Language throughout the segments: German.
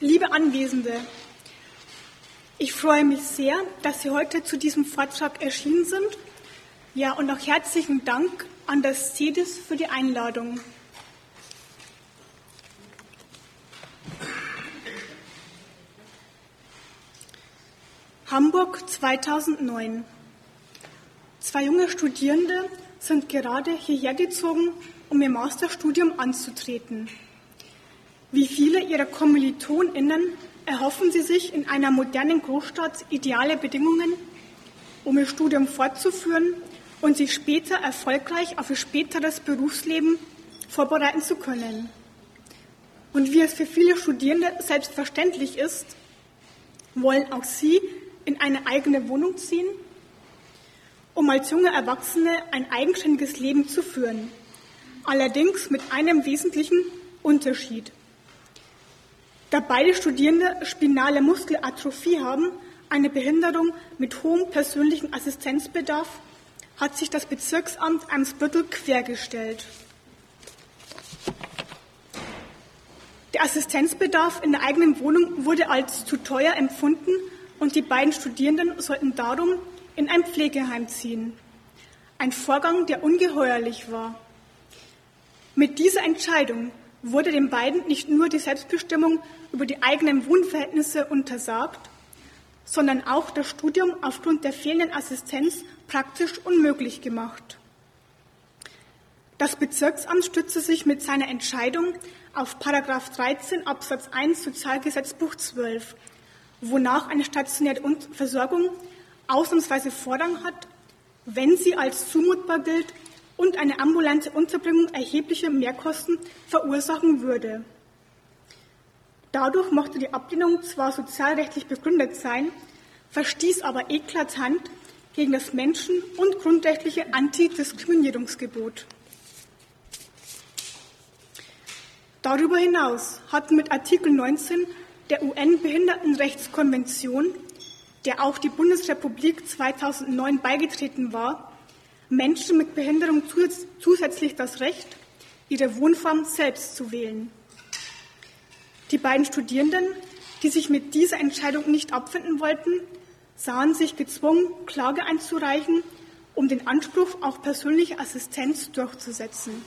liebe Anwesende, ich freue mich sehr, dass Sie heute zu diesem Vortrag erschienen sind. Ja, und auch herzlichen Dank an das CEDIS für die Einladung. Hamburg 2009. Zwei junge Studierende sind gerade hierher gezogen, um ihr Masterstudium anzutreten. Wie viele ihrer KommilitonInnen erhoffen sie sich in einer modernen Großstadt ideale Bedingungen, um ihr Studium fortzuführen und sich später erfolgreich auf ihr späteres Berufsleben vorbereiten zu können. Und wie es für viele Studierende selbstverständlich ist, wollen auch sie in eine eigene Wohnung ziehen, um als junge Erwachsene ein eigenständiges Leben zu führen. Allerdings mit einem wesentlichen Unterschied. Da beide Studierende spinale Muskelatrophie haben, eine Behinderung mit hohem persönlichen Assistenzbedarf, hat sich das Bezirksamt Eimsbüttel quergestellt. Der Assistenzbedarf in der eigenen Wohnung wurde als zu teuer empfunden und die beiden Studierenden sollten darum in ein Pflegeheim ziehen. Ein Vorgang, der ungeheuerlich war. Mit dieser Entscheidung wurde den beiden nicht nur die Selbstbestimmung über die eigenen Wohnverhältnisse untersagt, sondern auch das Studium aufgrund der fehlenden Assistenz praktisch unmöglich gemacht. Das Bezirksamt stützte sich mit seiner Entscheidung auf 13 Absatz 1 Sozialgesetzbuch 12, wonach eine stationäre Versorgung ausnahmsweise Vorrang hat, wenn sie als zumutbar gilt und eine ambulante Unterbringung erhebliche Mehrkosten verursachen würde. Dadurch mochte die Ablehnung zwar sozialrechtlich begründet sein, verstieß aber eklatant gegen das Menschen- und grundrechtliche Antidiskriminierungsgebot. Darüber hinaus hatten mit Artikel 19 der UN-Behindertenrechtskonvention, der auch die Bundesrepublik 2009 beigetreten war, Menschen mit Behinderung zusätzlich das Recht, ihre Wohnform selbst zu wählen. Die beiden Studierenden, die sich mit dieser Entscheidung nicht abfinden wollten, sahen sich gezwungen, Klage einzureichen, um den Anspruch auf persönliche Assistenz durchzusetzen.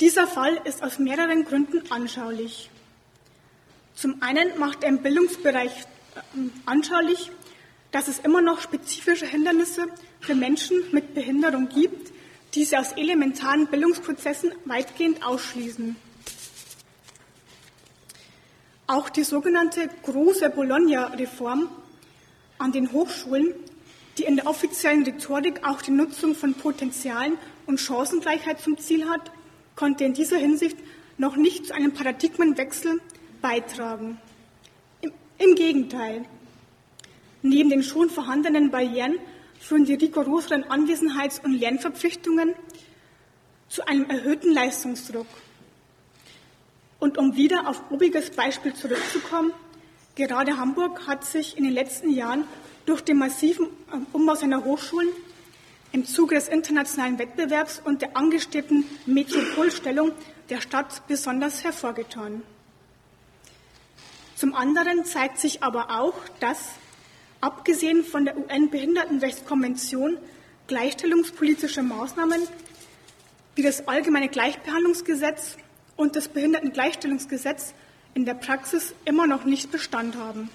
Dieser Fall ist aus mehreren Gründen anschaulich. Zum einen macht er im Bildungsbereich äh, anschaulich, dass es immer noch spezifische Hindernisse für Menschen mit Behinderung gibt, die sie aus elementaren Bildungsprozessen weitgehend ausschließen. Auch die sogenannte große Bologna-Reform an den Hochschulen, die in der offiziellen Rhetorik auch die Nutzung von Potenzialen und Chancengleichheit zum Ziel hat, konnte in dieser Hinsicht noch nicht zu einem Paradigmenwechsel beitragen. Im, Gegenteil, Neben den schon vorhandenen Barrieren führen die rigoroseren Anwesenheits- und Lernverpflichtungen zu einem erhöhten Leistungsdruck. Und um wieder auf obiges Beispiel zurückzukommen, gerade Hamburg hat sich in den letzten Jahren durch den massiven Umbau seiner Hochschulen im Zuge des internationalen Wettbewerbs und der angestrebten Metropolstellung der Stadt besonders hervorgetan. Zum anderen zeigt sich aber auch, dass Abgesehen von der UN-Behindertenrechtskonvention gleichstellungspolitische Maßnahmen wie das allgemeine Gleichbehandlungsgesetz und das Behindertengleichstellungsgesetz in der Praxis immer noch nicht Bestand haben.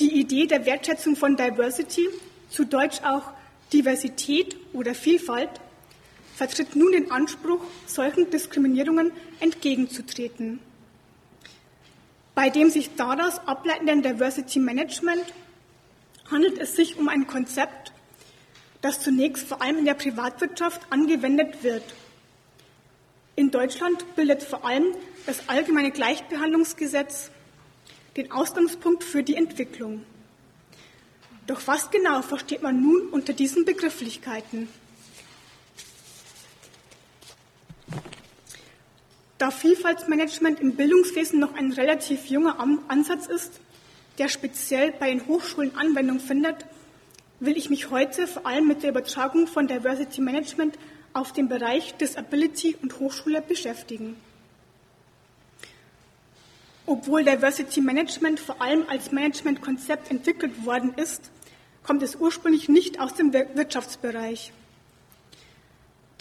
Die Idee der Wertschätzung von Diversity, zu Deutsch auch Diversität oder Vielfalt, vertritt nun den Anspruch, solchen Diskriminierungen entgegenzutreten bei dem sich daraus ableitenden Diversity Management handelt es sich um ein Konzept, das zunächst vor allem in der Privatwirtschaft angewendet wird. In Deutschland bildet vor allem das allgemeine Gleichbehandlungsgesetz den Ausgangspunkt für die Entwicklung. Doch was genau versteht man nun unter diesen Begrifflichkeiten? Da Vielfaltsmanagement im Bildungswesen noch ein relativ junger Ansatz ist, der speziell bei den Hochschulen Anwendung findet, will ich mich heute vor allem mit der Übertragung von Diversity Management auf den Bereich Disability und Hochschule beschäftigen. Obwohl Diversity Management vor allem als Managementkonzept entwickelt worden ist, kommt es ursprünglich nicht aus dem Wirtschaftsbereich.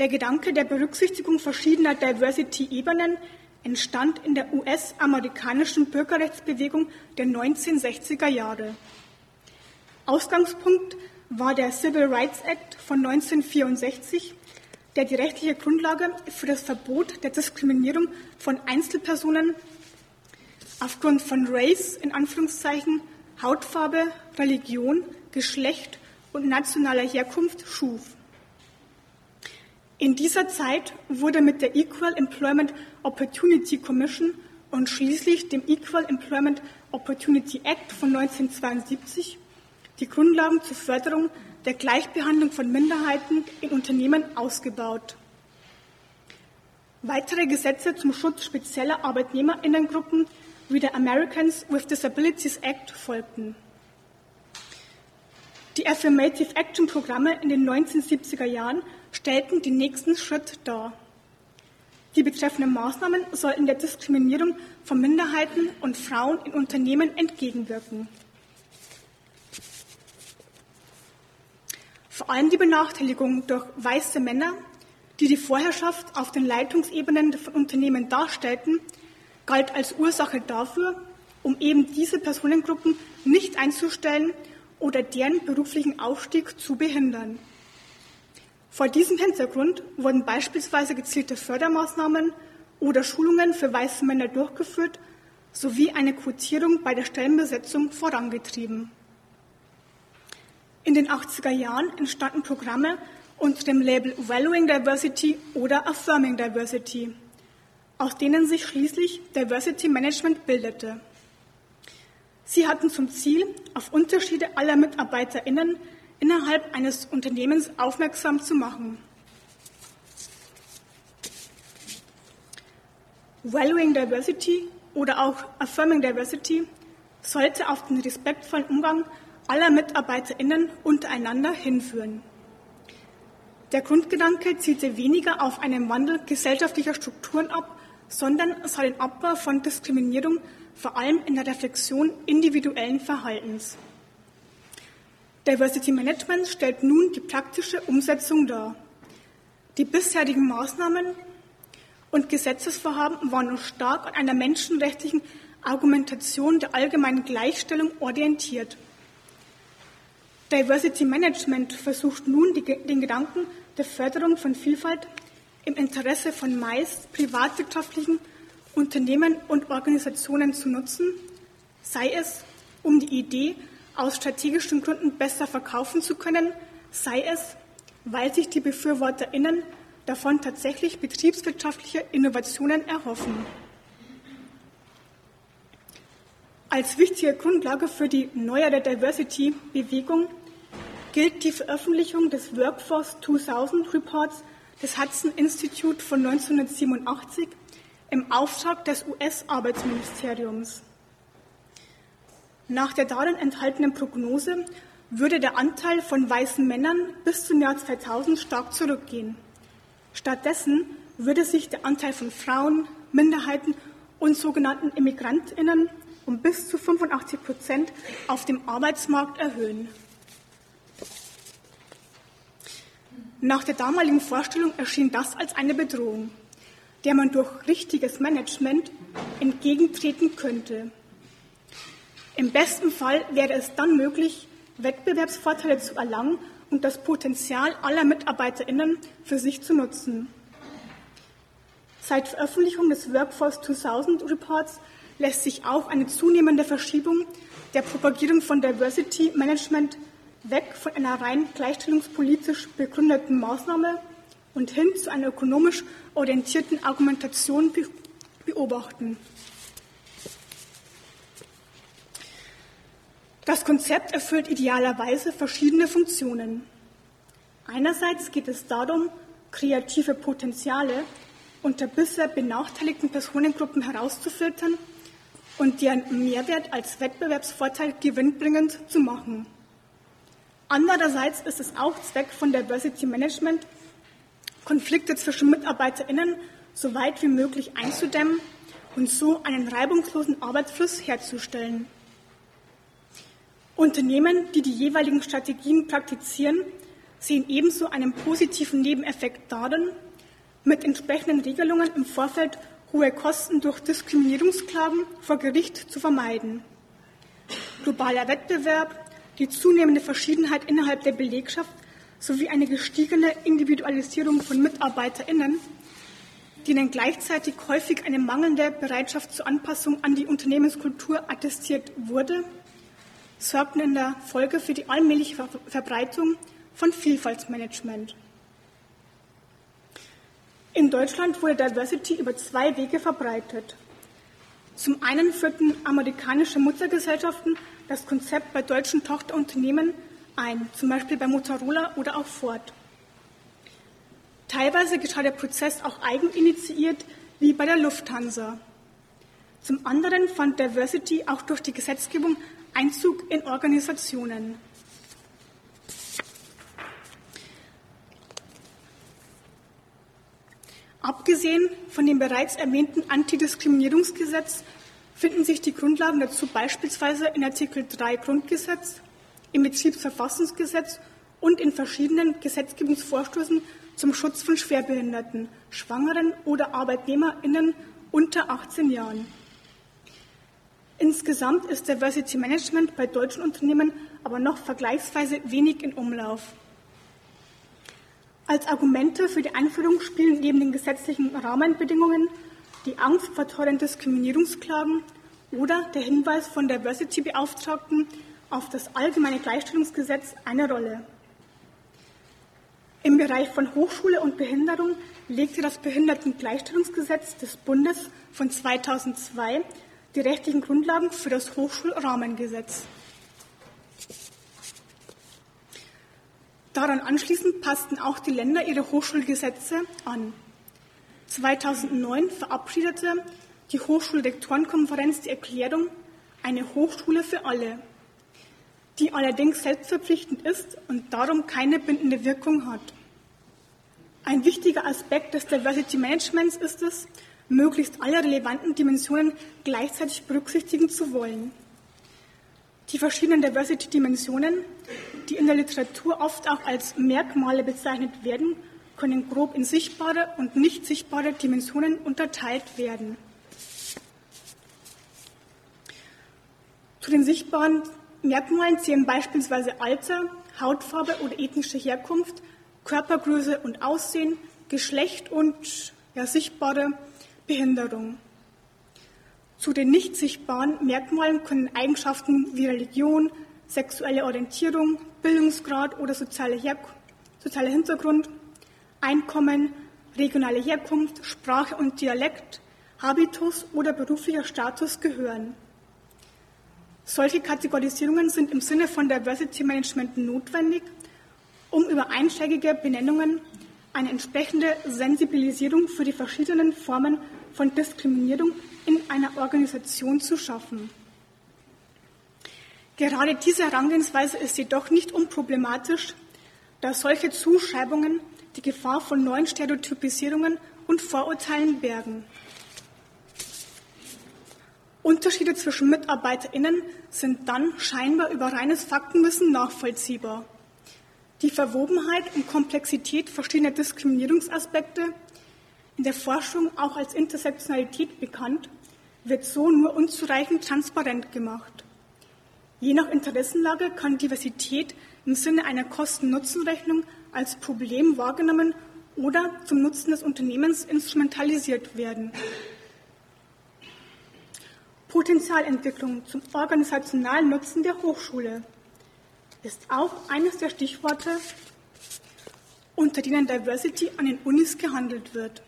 Der Gedanke der Berücksichtigung verschiedener Diversity-Ebenen entstand in der US-amerikanischen Bürgerrechtsbewegung der 1960er Jahre. Ausgangspunkt war der Civil Rights Act von 1964, der die rechtliche Grundlage für das Verbot der Diskriminierung von Einzelpersonen aufgrund von Race in Anführungszeichen, Hautfarbe, Religion, Geschlecht und nationaler Herkunft schuf. In dieser Zeit wurde mit der Equal Employment Opportunity Commission und schließlich dem Equal Employment Opportunity Act von 1972 die Grundlagen zur Förderung der Gleichbehandlung von Minderheiten in Unternehmen ausgebaut. Weitere Gesetze zum Schutz spezieller Arbeitnehmerinnengruppen wie der Americans with Disabilities Act folgten. Die Affirmative Action Programme in den 1970er Jahren stellten den nächsten Schritt dar. Die betreffenden Maßnahmen sollten der Diskriminierung von Minderheiten und Frauen in Unternehmen entgegenwirken. Vor allem die Benachteiligung durch weiße Männer, die die Vorherrschaft auf den Leitungsebenen von Unternehmen darstellten, galt als Ursache dafür, um eben diese Personengruppen nicht einzustellen oder deren beruflichen Aufstieg zu behindern. Vor diesem Hintergrund wurden beispielsweise gezielte Fördermaßnahmen oder Schulungen für weiße Männer durchgeführt sowie eine Quotierung bei der Stellenbesetzung vorangetrieben. In den 80er Jahren entstanden Programme unter dem Label Valuing Diversity oder Affirming Diversity, aus denen sich schließlich Diversity Management bildete. Sie hatten zum Ziel, auf Unterschiede aller MitarbeiterInnen innerhalb eines Unternehmens aufmerksam zu machen. Valuing Diversity oder auch Affirming Diversity sollte auf den respektvollen Umgang aller MitarbeiterInnen untereinander hinführen. Der Grundgedanke zielte weniger auf einen Wandel gesellschaftlicher Strukturen ab, sondern sah den Abbau von Diskriminierung vor allem in der Reflexion individuellen Verhaltens. Diversity Management stellt nun die praktische Umsetzung dar. Die bisherigen Maßnahmen und Gesetzesvorhaben waren noch stark an einer menschenrechtlichen Argumentation der allgemeinen Gleichstellung orientiert. Diversity Management versucht nun die, den Gedanken der Förderung von Vielfalt im Interesse von meist privatwirtschaftlichen Unternehmen und Organisationen zu nutzen, sei es um die Idee aus strategischen Gründen besser verkaufen zu können, sei es, weil sich die BefürworterInnen davon tatsächlich betriebswirtschaftliche Innovationen erhoffen. Als wichtige Grundlage für die neuere Diversity-Bewegung gilt die Veröffentlichung des Workforce 2000 Reports des Hudson Institute von 1987 im Auftrag des US-Arbeitsministeriums. Nach der darin enthaltenen Prognose würde der Anteil von weißen Männern bis zum Jahr 2000 stark zurückgehen. Stattdessen würde sich der Anteil von Frauen, Minderheiten und sogenannten Immigrantinnen um bis zu 85 Prozent auf dem Arbeitsmarkt erhöhen. Nach der damaligen Vorstellung erschien das als eine Bedrohung, der man durch richtiges Management entgegentreten könnte. Im besten Fall wäre es dann möglich, Wettbewerbsvorteile zu erlangen und das Potenzial aller MitarbeiterInnen für sich zu nutzen. Seit Veröffentlichung des Workforce 2000 Reports lässt sich auch eine zunehmende Verschiebung der Propagierung von Diversity Management weg von einer rein gleichstellungspolitisch begründeten Maßnahme und hin zu einer ökonomisch orientierten Argumentation beobachten. Das Konzept erfüllt idealerweise verschiedene Funktionen. Einerseits geht es darum, kreative Potenziale unter bisher benachteiligten Personengruppen herauszufiltern und deren Mehrwert als Wettbewerbsvorteil gewinnbringend zu machen. Andererseits ist es auch Zweck von Diversity Management, Konflikte zwischen MitarbeiterInnen so weit wie möglich einzudämmen und so einen reibungslosen Arbeitsfluss herzustellen. Unternehmen, die die jeweiligen Strategien praktizieren, sehen ebenso einen positiven Nebeneffekt darin, mit entsprechenden Regelungen im Vorfeld hohe Kosten durch Diskriminierungsklagen vor Gericht zu vermeiden. Globaler Wettbewerb, die zunehmende Verschiedenheit innerhalb der Belegschaft sowie eine gestiegene Individualisierung von MitarbeiterInnen, denen gleichzeitig häufig eine mangelnde Bereitschaft zur Anpassung an die Unternehmenskultur attestiert wurde, sorgten in der Folge für die allmähliche Verbreitung von Vielfaltsmanagement. In Deutschland wurde Diversity über zwei Wege verbreitet. Zum einen führten amerikanische Muttergesellschaften das Konzept bei deutschen Tochterunternehmen ein, zum Beispiel bei Motorola oder auch Ford. Teilweise geschah der Prozess auch eigeninitiiert, wie bei der Lufthansa. Zum anderen fand Diversity auch durch die Gesetzgebung Einzug in Organisationen. Abgesehen von dem bereits erwähnten Antidiskriminierungsgesetz finden sich die Grundlagen dazu beispielsweise in Artikel 3 Grundgesetz, im Betriebsverfassungsgesetz und in verschiedenen Gesetzgebungsvorstoßen zum Schutz von Schwerbehinderten, Schwangeren oder ArbeitnehmerInnen unter 18 Jahren. Insgesamt ist Diversity Management bei deutschen Unternehmen aber noch vergleichsweise wenig in Umlauf. Als Argumente für die Einführung spielen neben den gesetzlichen Rahmenbedingungen die Angst vor teuren Diskriminierungsklagen oder der Hinweis von Diversity-Beauftragten auf das allgemeine Gleichstellungsgesetz eine Rolle. Im Bereich von Hochschule und Behinderung legte das Behindertengleichstellungsgesetz des Bundes von 2002 die rechtlichen Grundlagen für das Hochschulrahmengesetz. Daran anschließend passten auch die Länder ihre Hochschulgesetze an. 2009 verabschiedete die Hochschulrektorenkonferenz die Erklärung Eine Hochschule für alle, die allerdings selbstverpflichtend ist und darum keine bindende Wirkung hat. Ein wichtiger Aspekt des Diversity Managements ist es, möglichst alle relevanten Dimensionen gleichzeitig berücksichtigen zu wollen. Die verschiedenen Diversity-Dimensionen, die in der Literatur oft auch als Merkmale bezeichnet werden, können grob in sichtbare und nicht sichtbare Dimensionen unterteilt werden. Zu den sichtbaren Merkmalen zählen beispielsweise Alter, Hautfarbe oder ethnische Herkunft, Körpergröße und Aussehen, Geschlecht und ja, sichtbare Behinderung. Zu den nicht sichtbaren Merkmalen können Eigenschaften wie Religion, sexuelle Orientierung, Bildungsgrad oder sozialer soziale Hintergrund, Einkommen, regionale Herkunft, Sprache und Dialekt, Habitus oder beruflicher Status gehören. Solche Kategorisierungen sind im Sinne von Diversity Management notwendig, um über einschlägige Benennungen eine entsprechende Sensibilisierung für die verschiedenen Formen von Diskriminierung in einer Organisation zu schaffen. Gerade diese Herangehensweise ist jedoch nicht unproblematisch, da solche Zuschreibungen die Gefahr von neuen Stereotypisierungen und Vorurteilen bergen. Unterschiede zwischen MitarbeiterInnen sind dann scheinbar über reines Faktenwissen nachvollziehbar. Die Verwobenheit und Komplexität verschiedener Diskriminierungsaspekte in der Forschung auch als Intersektionalität bekannt, wird so nur unzureichend transparent gemacht. Je nach Interessenlage kann Diversität im Sinne einer Kosten-Nutzen-Rechnung als Problem wahrgenommen oder zum Nutzen des Unternehmens instrumentalisiert werden. Potenzialentwicklung zum organisationalen Nutzen der Hochschule ist auch eines der Stichworte, unter denen Diversity an den Unis gehandelt wird.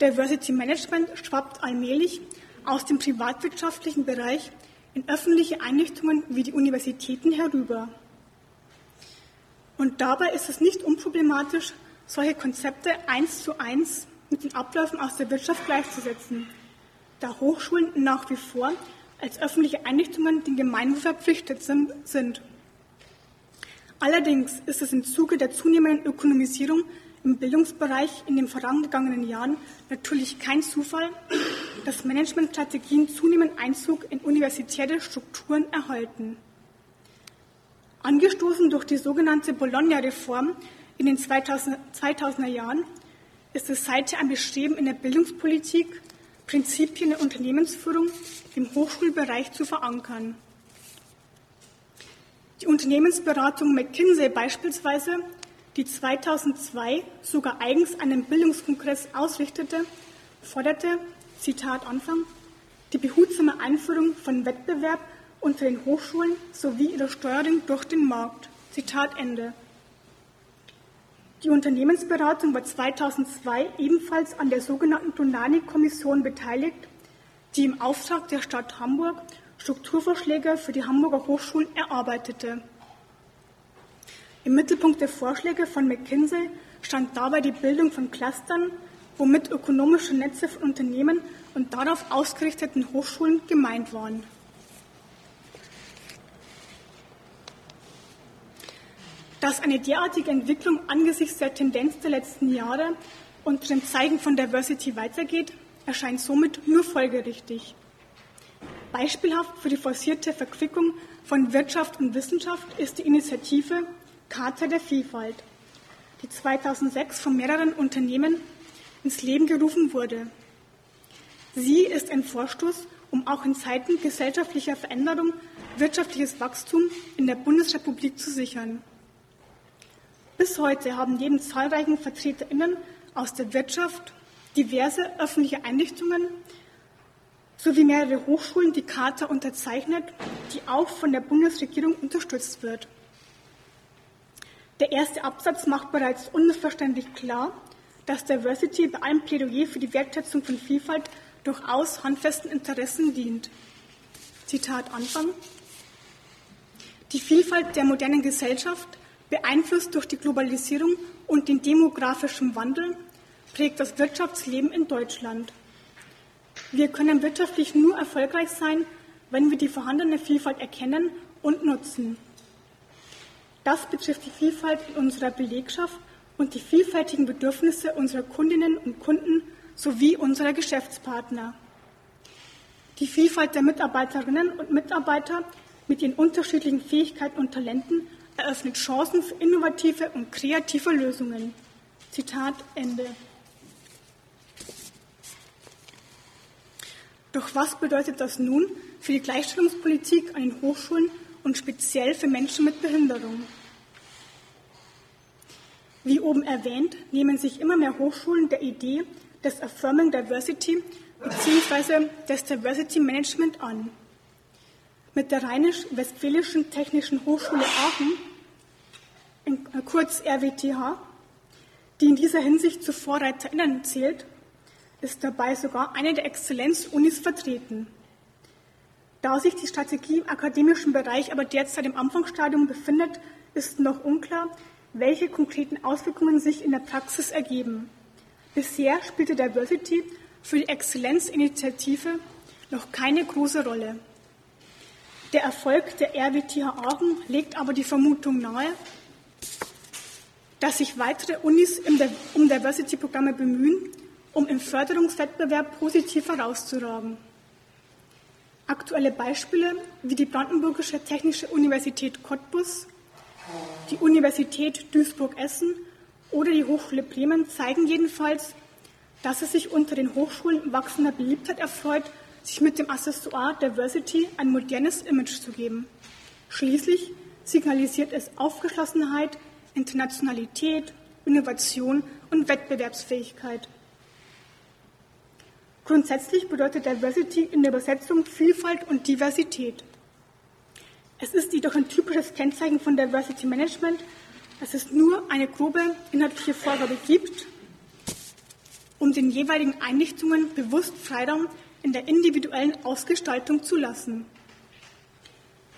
Diversity Management schwappt allmählich aus dem privatwirtschaftlichen Bereich in öffentliche Einrichtungen wie die Universitäten herüber. Und dabei ist es nicht unproblematisch, solche Konzepte eins zu eins mit den Abläufen aus der Wirtschaft gleichzusetzen, da Hochschulen nach wie vor als öffentliche Einrichtungen den Gemeinwohl verpflichtet sind. Allerdings ist es im Zuge der zunehmenden Ökonomisierung im Bildungsbereich in den vorangegangenen Jahren natürlich kein Zufall, dass Managementstrategien zunehmend Einzug in universitäre Strukturen erhalten. Angestoßen durch die sogenannte Bologna-Reform in den 2000er Jahren ist es seither ein Bestreben in der Bildungspolitik, Prinzipien der Unternehmensführung im Hochschulbereich zu verankern. Die Unternehmensberatung McKinsey beispielsweise, die 2002 sogar eigens einen Bildungskongress ausrichtete, forderte, Zitat Anfang, die behutsame Einführung von Wettbewerb unter den Hochschulen sowie ihre Steuerung durch den Markt. Zitat Ende. Die Unternehmensberatung war 2002 ebenfalls an der sogenannten Donani-Kommission beteiligt, die im Auftrag der Stadt Hamburg Strukturvorschläge für die Hamburger Hochschulen erarbeitete. Im Mittelpunkt der Vorschläge von McKinsey stand dabei die Bildung von Clustern, womit ökonomische Netze von Unternehmen und darauf ausgerichteten Hochschulen gemeint waren. Dass eine derartige Entwicklung angesichts der Tendenz der letzten Jahre und dem Zeigen von Diversity weitergeht, erscheint somit nur folgerichtig. Beispielhaft für die forcierte Verquickung von Wirtschaft und Wissenschaft ist die Initiative Charta der Vielfalt, die 2006 von mehreren Unternehmen ins Leben gerufen wurde. Sie ist ein Vorstoß, um auch in Zeiten gesellschaftlicher Veränderung wirtschaftliches Wachstum in der Bundesrepublik zu sichern. Bis heute haben neben zahlreichen VertreterInnen aus der Wirtschaft diverse öffentliche Einrichtungen sowie mehrere Hochschulen die Charta unterzeichnet, die auch von der Bundesregierung unterstützt wird. Der erste Absatz macht bereits unmissverständlich klar, dass Diversity bei allem Plädoyer für die Wertschätzung von Vielfalt durchaus handfesten Interessen dient. Zitat Anfang. Die Vielfalt der modernen Gesellschaft, beeinflusst durch die Globalisierung und den demografischen Wandel, prägt das Wirtschaftsleben in Deutschland. Wir können wirtschaftlich nur erfolgreich sein, wenn wir die vorhandene Vielfalt erkennen und nutzen. Das betrifft die Vielfalt in unserer Belegschaft und die vielfältigen Bedürfnisse unserer Kundinnen und Kunden sowie unserer Geschäftspartner. Die Vielfalt der Mitarbeiterinnen und Mitarbeiter mit ihren unterschiedlichen Fähigkeiten und Talenten eröffnet Chancen für innovative und kreative Lösungen. Zitat Ende. Doch was bedeutet das nun für die Gleichstellungspolitik an den Hochschulen und speziell für Menschen mit Behinderung? Wie oben erwähnt, nehmen sich immer mehr Hochschulen der Idee des Affirming Diversity bzw. des Diversity Management an. Mit der Rheinisch-Westfälischen Technischen Hochschule Aachen, äh, kurz RWTH, die in dieser Hinsicht zu VorreiterInnen zählt, ist dabei sogar eine der Exzellenz-Unis vertreten. Da sich die Strategie im akademischen Bereich aber derzeit im Anfangsstadium befindet, ist noch unklar, welche konkreten Auswirkungen sich in der Praxis ergeben. Bisher spielte Diversity für die Exzellenzinitiative noch keine große Rolle. Der Erfolg der RWTH Aachen legt aber die Vermutung nahe, dass sich weitere Unis um Diversity-Programme bemühen um im Förderungswettbewerb positiv herauszuragen. Aktuelle Beispiele wie die Brandenburgische Technische Universität Cottbus, die Universität Duisburg-Essen oder die Hochschule Bremen zeigen jedenfalls, dass es sich unter den Hochschulen wachsender Beliebtheit erfreut, sich mit dem Accessoire Diversity ein modernes Image zu geben. Schließlich signalisiert es Aufgeschlossenheit, Internationalität, Innovation und Wettbewerbsfähigkeit. Grundsätzlich bedeutet Diversity in der Übersetzung Vielfalt und Diversität. Es ist jedoch ein typisches Kennzeichen von Diversity Management, dass es nur eine grobe inhaltliche Vorgabe gibt, um den jeweiligen Einrichtungen bewusst Freiraum in der individuellen Ausgestaltung zu lassen.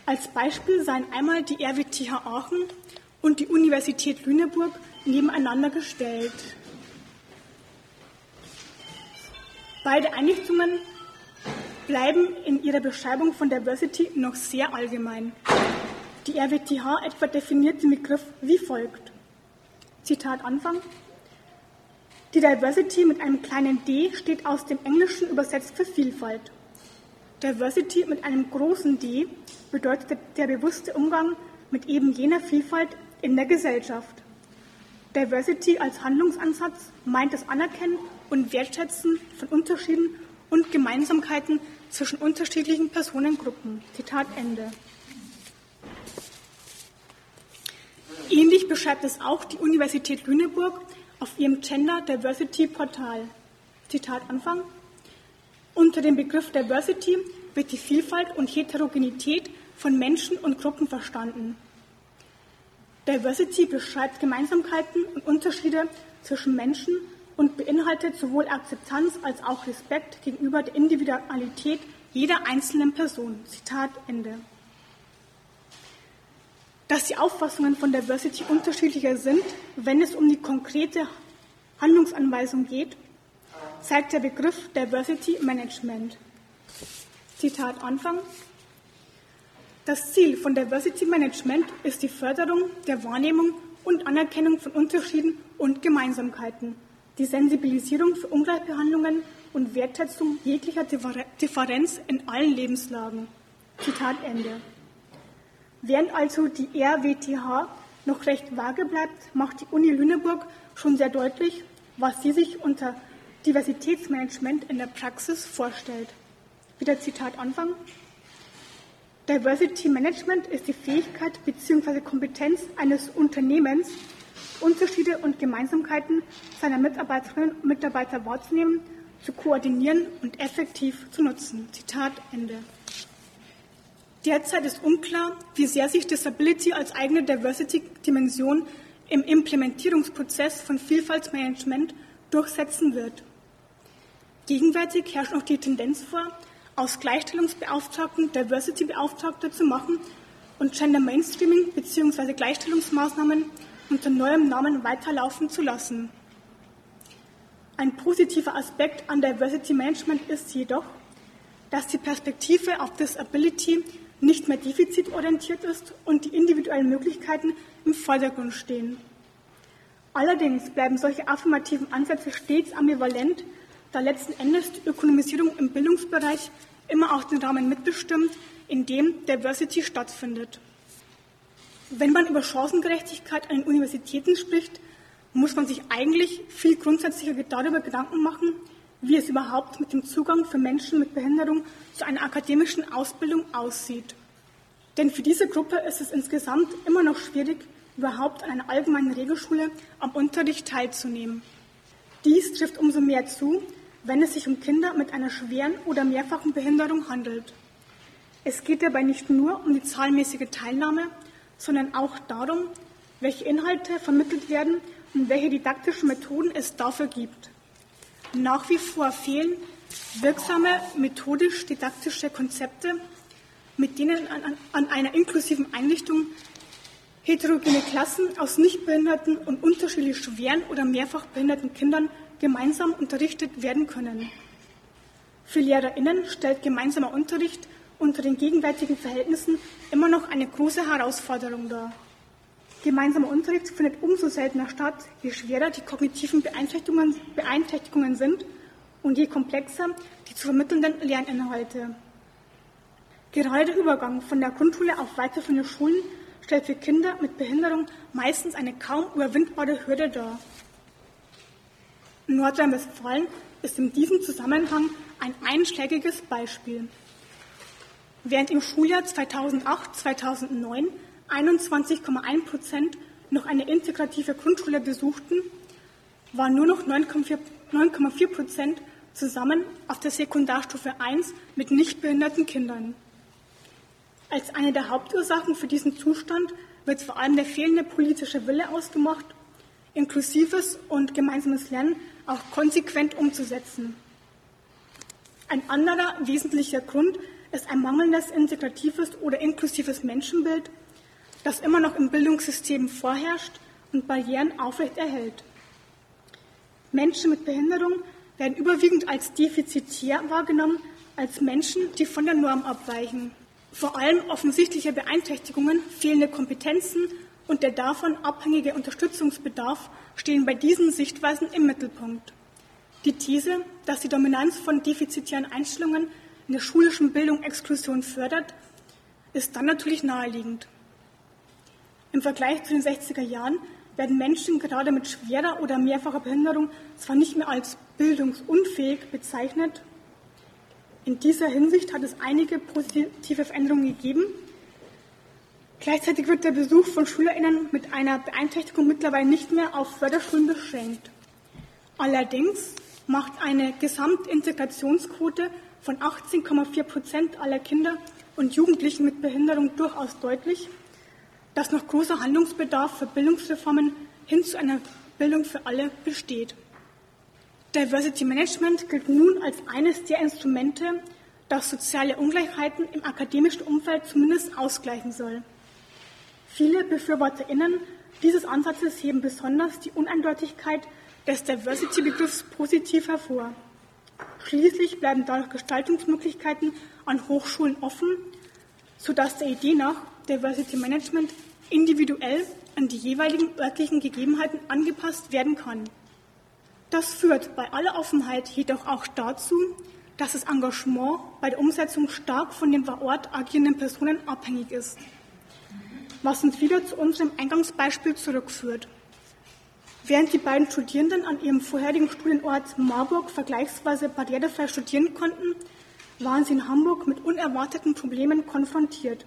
Als Beispiel seien einmal die RWTH Aachen und die Universität Lüneburg nebeneinander gestellt. Beide Einrichtungen bleiben in ihrer Beschreibung von Diversity noch sehr allgemein. Die RWTH etwa definiert den Begriff wie folgt. Zitat Anfang. Die Diversity mit einem kleinen d steht aus dem Englischen übersetzt für Vielfalt. Diversity mit einem großen D bedeutet der bewusste Umgang mit eben jener Vielfalt in der Gesellschaft. Diversity als Handlungsansatz meint das Anerkennen und Wertschätzen von Unterschieden und Gemeinsamkeiten zwischen unterschiedlichen Personengruppen. Zitat Ende. Ähnlich beschreibt es auch die Universität Lüneburg auf ihrem Gender Diversity Portal. Zitat Anfang. Unter dem Begriff Diversity wird die Vielfalt und Heterogenität von Menschen und Gruppen verstanden. Diversity beschreibt Gemeinsamkeiten und Unterschiede zwischen Menschen und beinhaltet sowohl Akzeptanz als auch Respekt gegenüber der Individualität jeder einzelnen Person. Zitat Ende. Dass die Auffassungen von Diversity unterschiedlicher sind, wenn es um die konkrete Handlungsanweisung geht, zeigt der Begriff Diversity Management. Zitat Anfang. Das Ziel von Diversity Management ist die Förderung der Wahrnehmung und Anerkennung von Unterschieden und Gemeinsamkeiten, die Sensibilisierung für Ungleichbehandlungen und Wertschätzung jeglicher Differenz in allen Lebenslagen. Zitat Ende. Während also die RWTH noch recht vage bleibt, macht die Uni Lüneburg schon sehr deutlich, was sie sich unter Diversitätsmanagement in der Praxis vorstellt. Wieder Zitat Anfang. Diversity Management ist die Fähigkeit bzw. Kompetenz eines Unternehmens, Unterschiede und Gemeinsamkeiten seiner Mitarbeiterinnen und Mitarbeiter wahrzunehmen, zu koordinieren und effektiv zu nutzen. Zitat Ende. Derzeit ist unklar, wie sehr sich Disability als eigene Diversity-Dimension im Implementierungsprozess von Vielfaltsmanagement durchsetzen wird. Gegenwärtig herrscht noch die Tendenz vor, aus Gleichstellungsbeauftragten Diversity-Beauftragte zu machen und Gender Mainstreaming bzw. Gleichstellungsmaßnahmen unter neuem Namen weiterlaufen zu lassen. Ein positiver Aspekt an Diversity Management ist jedoch, dass die Perspektive auf Disability nicht mehr defizitorientiert ist und die individuellen Möglichkeiten im Vordergrund stehen. Allerdings bleiben solche affirmativen Ansätze stets ambivalent, da letzten Endes die Ökonomisierung im Bildungsbereich immer auch den Rahmen mitbestimmt, in dem Diversity stattfindet. Wenn man über Chancengerechtigkeit an den Universitäten spricht, muss man sich eigentlich viel grundsätzlicher darüber Gedanken machen, wie es überhaupt mit dem Zugang für Menschen mit Behinderung zu einer akademischen Ausbildung aussieht. Denn für diese Gruppe ist es insgesamt immer noch schwierig, überhaupt an einer allgemeinen Regelschule am Unterricht teilzunehmen. Dies trifft umso mehr zu, wenn es sich um Kinder mit einer schweren oder mehrfachen Behinderung handelt. Es geht dabei nicht nur um die zahlenmäßige Teilnahme, sondern auch darum, welche Inhalte vermittelt werden und welche didaktischen Methoden es dafür gibt. Nach wie vor fehlen wirksame methodisch-didaktische Konzepte, mit denen an, an einer inklusiven Einrichtung heterogene Klassen aus nichtbehinderten und unterschiedlich schweren oder mehrfach behinderten Kindern gemeinsam unterrichtet werden können. Für Lehrerinnen stellt gemeinsamer Unterricht unter den gegenwärtigen Verhältnissen immer noch eine große Herausforderung dar. Gemeinsamer Unterricht findet umso seltener statt, je schwerer die kognitiven Beeinträchtigungen, Beeinträchtigungen sind und je komplexer die zu vermittelnden Lerninhalte. Gerade der Übergang von der Grundschule auf weiterführende Schulen stellt für Kinder mit Behinderung meistens eine kaum überwindbare Hürde dar. Nordrhein-Westfalen ist in diesem Zusammenhang ein einschlägiges Beispiel. Während im Schuljahr 2008-2009 21,1 Prozent noch eine integrative Grundschule besuchten, waren nur noch 9,4 Prozent zusammen auf der Sekundarstufe 1 mit nicht behinderten Kindern. Als eine der Hauptursachen für diesen Zustand wird vor allem der fehlende politische Wille ausgemacht, inklusives und gemeinsames Lernen auch konsequent umzusetzen. Ein anderer wesentlicher Grund ist ein mangelndes integratives oder inklusives Menschenbild, das immer noch im Bildungssystem vorherrscht und Barrieren aufrechterhält. Menschen mit Behinderung werden überwiegend als defizitär wahrgenommen, als Menschen, die von der Norm abweichen. Vor allem offensichtliche Beeinträchtigungen, fehlende Kompetenzen, und der davon abhängige Unterstützungsbedarf stehen bei diesen Sichtweisen im Mittelpunkt. Die These, dass die Dominanz von defizitären Einstellungen in der schulischen Bildung Exklusion fördert, ist dann natürlich naheliegend. Im Vergleich zu den 60er Jahren werden Menschen gerade mit schwerer oder mehrfacher Behinderung zwar nicht mehr als bildungsunfähig bezeichnet, in dieser Hinsicht hat es einige positive Veränderungen gegeben, Gleichzeitig wird der Besuch von SchülerInnen mit einer Beeinträchtigung mittlerweile nicht mehr auf Förderschulen beschränkt. Allerdings macht eine Gesamtintegrationsquote von 18,4 Prozent aller Kinder und Jugendlichen mit Behinderung durchaus deutlich, dass noch großer Handlungsbedarf für Bildungsreformen hin zu einer Bildung für alle besteht. Diversity Management gilt nun als eines der Instrumente, das soziale Ungleichheiten im akademischen Umfeld zumindest ausgleichen soll. Viele BefürworterInnen dieses Ansatzes heben besonders die Uneindeutigkeit des Diversity-Begriffs positiv hervor. Schließlich bleiben dadurch Gestaltungsmöglichkeiten an Hochschulen offen, sodass der Idee nach Diversity Management individuell an die jeweiligen örtlichen Gegebenheiten angepasst werden kann. Das führt bei aller Offenheit jedoch auch dazu, dass das Engagement bei der Umsetzung stark von den vor Ort agierenden Personen abhängig ist was uns wieder zu unserem Eingangsbeispiel zurückführt. Während die beiden Studierenden an ihrem vorherigen Studienort Marburg vergleichsweise barrierefrei studieren konnten, waren sie in Hamburg mit unerwarteten Problemen konfrontiert.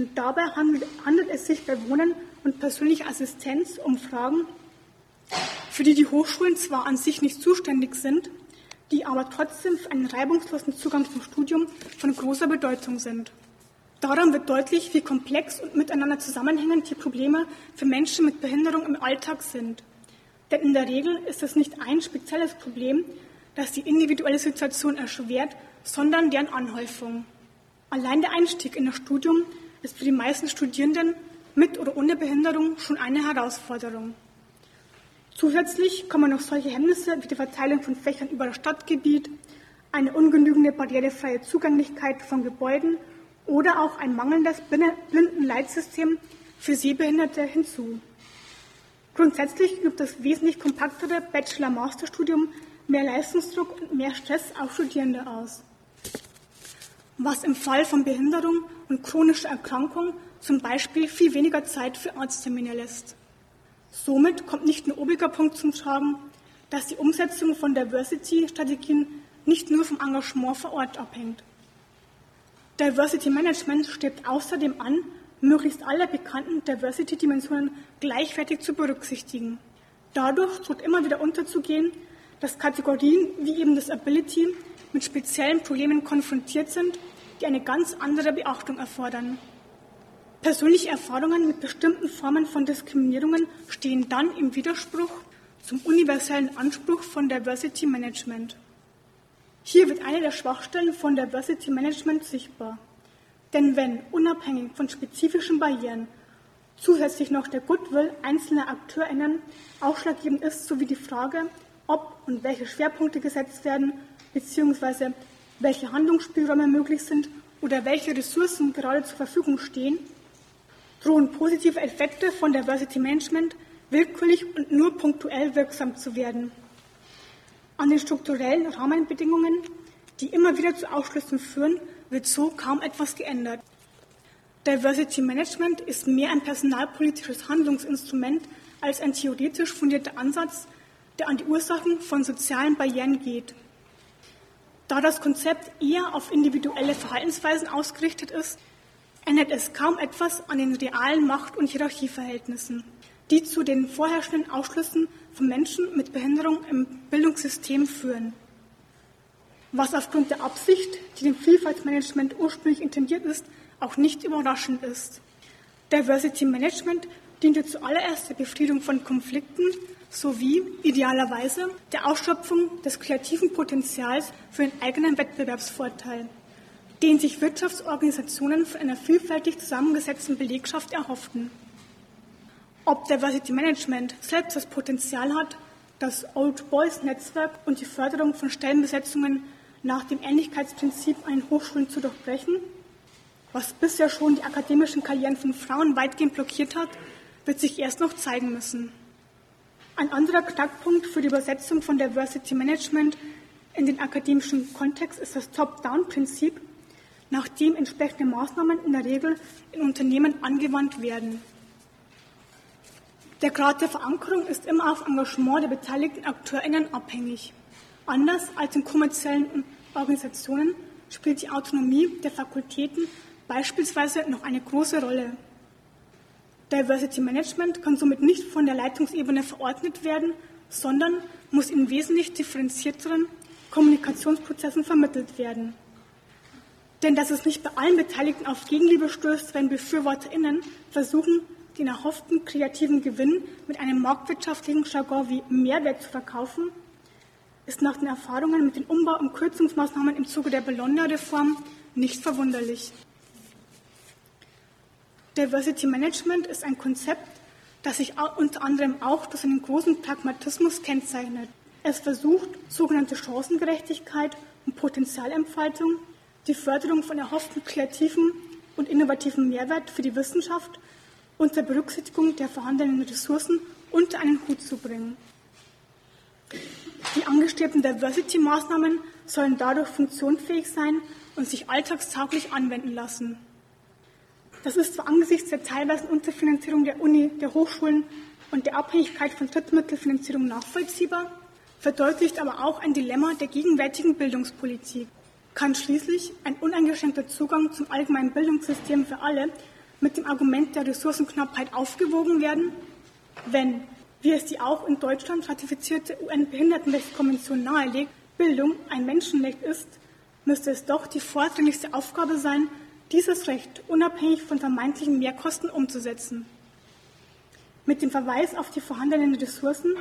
Und dabei handelt, es sich bei Wohnen und persönlicher Assistenz um Fragen, für die die Hochschulen zwar an sich nicht zuständig sind, die aber trotzdem für einen reibungslosen Zugang zum Studium von großer Bedeutung sind. Daran wird deutlich, wie komplex und miteinander zusammenhängend die Probleme für Menschen mit Behinderung im Alltag sind. Denn in der Regel ist es nicht ein spezielles Problem, das die individuelle Situation erschwert, sondern deren Anhäufung. Allein der Einstieg in das Studium ist für die meisten Studierenden mit oder ohne Behinderung schon eine Herausforderung. Zusätzlich kommen noch solche Hemmnisse wie die Verteilung von Fächern über das Stadtgebiet, eine ungenügende barrierefreie Zugänglichkeit von Gebäuden oder auch ein mangelndes Blindenleitsystem für Sehbehinderte hinzu. Grundsätzlich übt das wesentlich kompaktere Bachelor-Masterstudium mehr Leistungsdruck und mehr Stress auf Studierende aus, was im Fall von Behinderung und chronischer Erkrankung zum Beispiel viel weniger Zeit für Arzttermine lässt. Somit kommt nicht nur obiger Punkt zum Tragen, dass die Umsetzung von Diversity-Strategien nicht nur vom Engagement vor Ort abhängt. Diversity Management strebt außerdem an, möglichst alle bekannten Diversity-Dimensionen gleichwertig zu berücksichtigen. Dadurch droht immer wieder unterzugehen, dass Kategorien wie eben das Ability mit speziellen Problemen konfrontiert sind, die eine ganz andere Beachtung erfordern. Persönliche Erfahrungen mit bestimmten Formen von Diskriminierungen stehen dann im Widerspruch zum universellen Anspruch von Diversity Management. Hier wird eine der Schwachstellen von Diversity Management sichtbar. Denn wenn, unabhängig von spezifischen Barrieren, zusätzlich noch der Goodwill einzelner AkteurInnen ausschlaggebend ist, sowie die Frage, ob und welche Schwerpunkte gesetzt werden, beziehungsweise welche Handlungsspielräume möglich sind oder welche Ressourcen gerade zur Verfügung stehen, drohen positive Effekte von Diversity Management willkürlich und nur punktuell wirksam zu werden. An den strukturellen Rahmenbedingungen, die immer wieder zu Ausschlüssen führen, wird so kaum etwas geändert. Diversity Management ist mehr ein personalpolitisches Handlungsinstrument als ein theoretisch fundierter Ansatz, der an die Ursachen von sozialen Barrieren geht. Da das Konzept eher auf individuelle Verhaltensweisen ausgerichtet ist, ändert es kaum etwas an den realen Macht- und Hierarchieverhältnissen die zu den vorherrschenden Ausschlüssen von Menschen mit Behinderung im Bildungssystem führen. Was aufgrund der Absicht, die dem Vielfaltsmanagement ursprünglich intendiert ist, auch nicht überraschend ist. Diversity Management diente zuallererst der Befriedung von Konflikten sowie idealerweise der Ausschöpfung des kreativen Potenzials für den eigenen Wettbewerbsvorteil, den sich Wirtschaftsorganisationen von einer vielfältig zusammengesetzten Belegschaft erhofften. Ob Diversity Management selbst das Potenzial hat, das Old Boys Netzwerk und die Förderung von Stellenbesetzungen nach dem Ähnlichkeitsprinzip an Hochschulen zu durchbrechen? Was bisher schon die akademischen Karrieren von Frauen weitgehend blockiert hat, wird sich erst noch zeigen müssen. Ein anderer Knackpunkt für die Übersetzung von Diversity Management in den akademischen Kontext ist das Top-Down-Prinzip, nach dem entsprechende Maßnahmen in der Regel in Unternehmen angewandt werden. Der Grad der Verankerung ist immer auf Engagement der beteiligten AkteurInnen abhängig. Anders als in kommerziellen Organisationen spielt die Autonomie der Fakultäten beispielsweise noch eine große Rolle. Diversity Management kann somit nicht von der Leitungsebene verordnet werden, sondern muss in wesentlich differenzierteren Kommunikationsprozessen vermittelt werden. Denn dass es nicht bei allen Beteiligten auf Gegenliebe stößt, wenn BefürworterInnen versuchen, den erhofften kreativen Gewinn mit einem marktwirtschaftlichen Jargon wie Mehrwert zu verkaufen, ist nach den Erfahrungen mit den Umbau- und Kürzungsmaßnahmen im Zuge der Bologna-Reform nicht verwunderlich. Diversity Management ist ein Konzept, das sich unter anderem auch durch einen großen Pragmatismus kennzeichnet. Es versucht, sogenannte Chancengerechtigkeit und Potenzialentfaltung, die Förderung von erhofften kreativen und innovativen Mehrwert für die Wissenschaft unter Berücksichtigung der vorhandenen Ressourcen unter einen Hut zu bringen. Die angestrebten Diversity-Maßnahmen sollen dadurch funktionsfähig sein und sich alltagstauglich anwenden lassen. Das ist zwar angesichts der teilweisen Unterfinanzierung der Uni, der Hochschulen und der Abhängigkeit von Drittmittelfinanzierung nachvollziehbar, verdeutlicht aber auch ein Dilemma der gegenwärtigen Bildungspolitik. Kann schließlich ein uneingeschränkter Zugang zum allgemeinen Bildungssystem für alle mit dem Argument der Ressourcenknappheit aufgewogen werden, wenn, wie es die auch in Deutschland ratifizierte UN-Behindertenrechtskonvention nahelegt, Bildung ein Menschenrecht ist, müsste es doch die vordringlichste Aufgabe sein, dieses Recht unabhängig von vermeintlichen Mehrkosten umzusetzen. Mit dem Verweis auf die vorhandenen Ressourcen,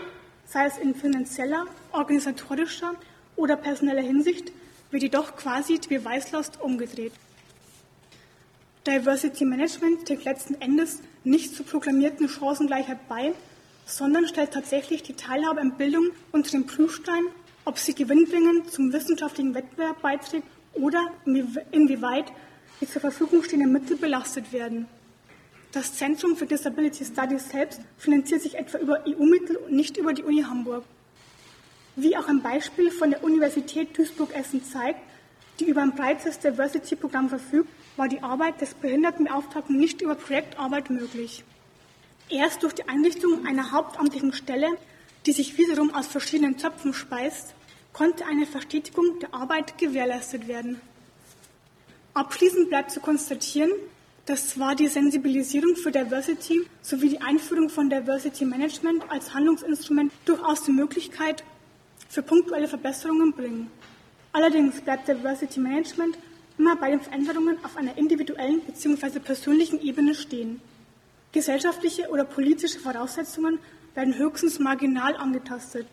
sei es in finanzieller, organisatorischer oder personeller Hinsicht, wird jedoch quasi die Beweislast umgedreht. Diversity Management trägt letzten Endes nicht zur proklamierten Chancengleichheit bei, sondern stellt tatsächlich die Teilhabe an Bildung unter den Prüfstein, ob sie gewinnbringend zum wissenschaftlichen Wettbewerb beiträgt oder inwieweit die zur Verfügung stehenden Mittel belastet werden. Das Zentrum für Disability Studies selbst finanziert sich etwa über EU-Mittel und nicht über die Uni Hamburg. Wie auch ein Beispiel von der Universität Duisburg-Essen zeigt, die über ein breites Diversity-Programm verfügt, war die Arbeit des Behindertenbeauftragten nicht über Projektarbeit möglich. Erst durch die Einrichtung einer hauptamtlichen Stelle, die sich wiederum aus verschiedenen Töpfen speist, konnte eine Verstetigung der Arbeit gewährleistet werden. Abschließend bleibt zu konstatieren, dass zwar die Sensibilisierung für Diversity sowie die Einführung von Diversity Management als Handlungsinstrument durchaus die Möglichkeit für punktuelle Verbesserungen bringen. Allerdings bleibt Diversity Management immer bei den Veränderungen auf einer individuellen bzw. persönlichen Ebene stehen. Gesellschaftliche oder politische Voraussetzungen werden höchstens marginal angetastet.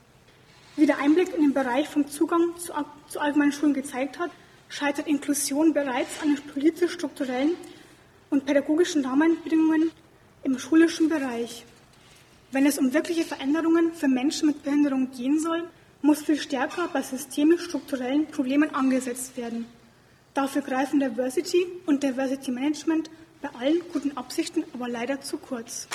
Wie der Einblick in den Bereich vom Zugang zu, allgemeinen Schulen gezeigt hat, scheitert Inklusion bereits an den politisch-strukturellen und pädagogischen Rahmenbedingungen im schulischen Bereich. Wenn es um wirkliche Veränderungen für Menschen mit Behinderung gehen soll, muss viel stärker bei systemisch-strukturellen Problemen angesetzt werden. Dafür greifen Diversity und Diversity Management bei allen guten Absichten aber leider zu kurz.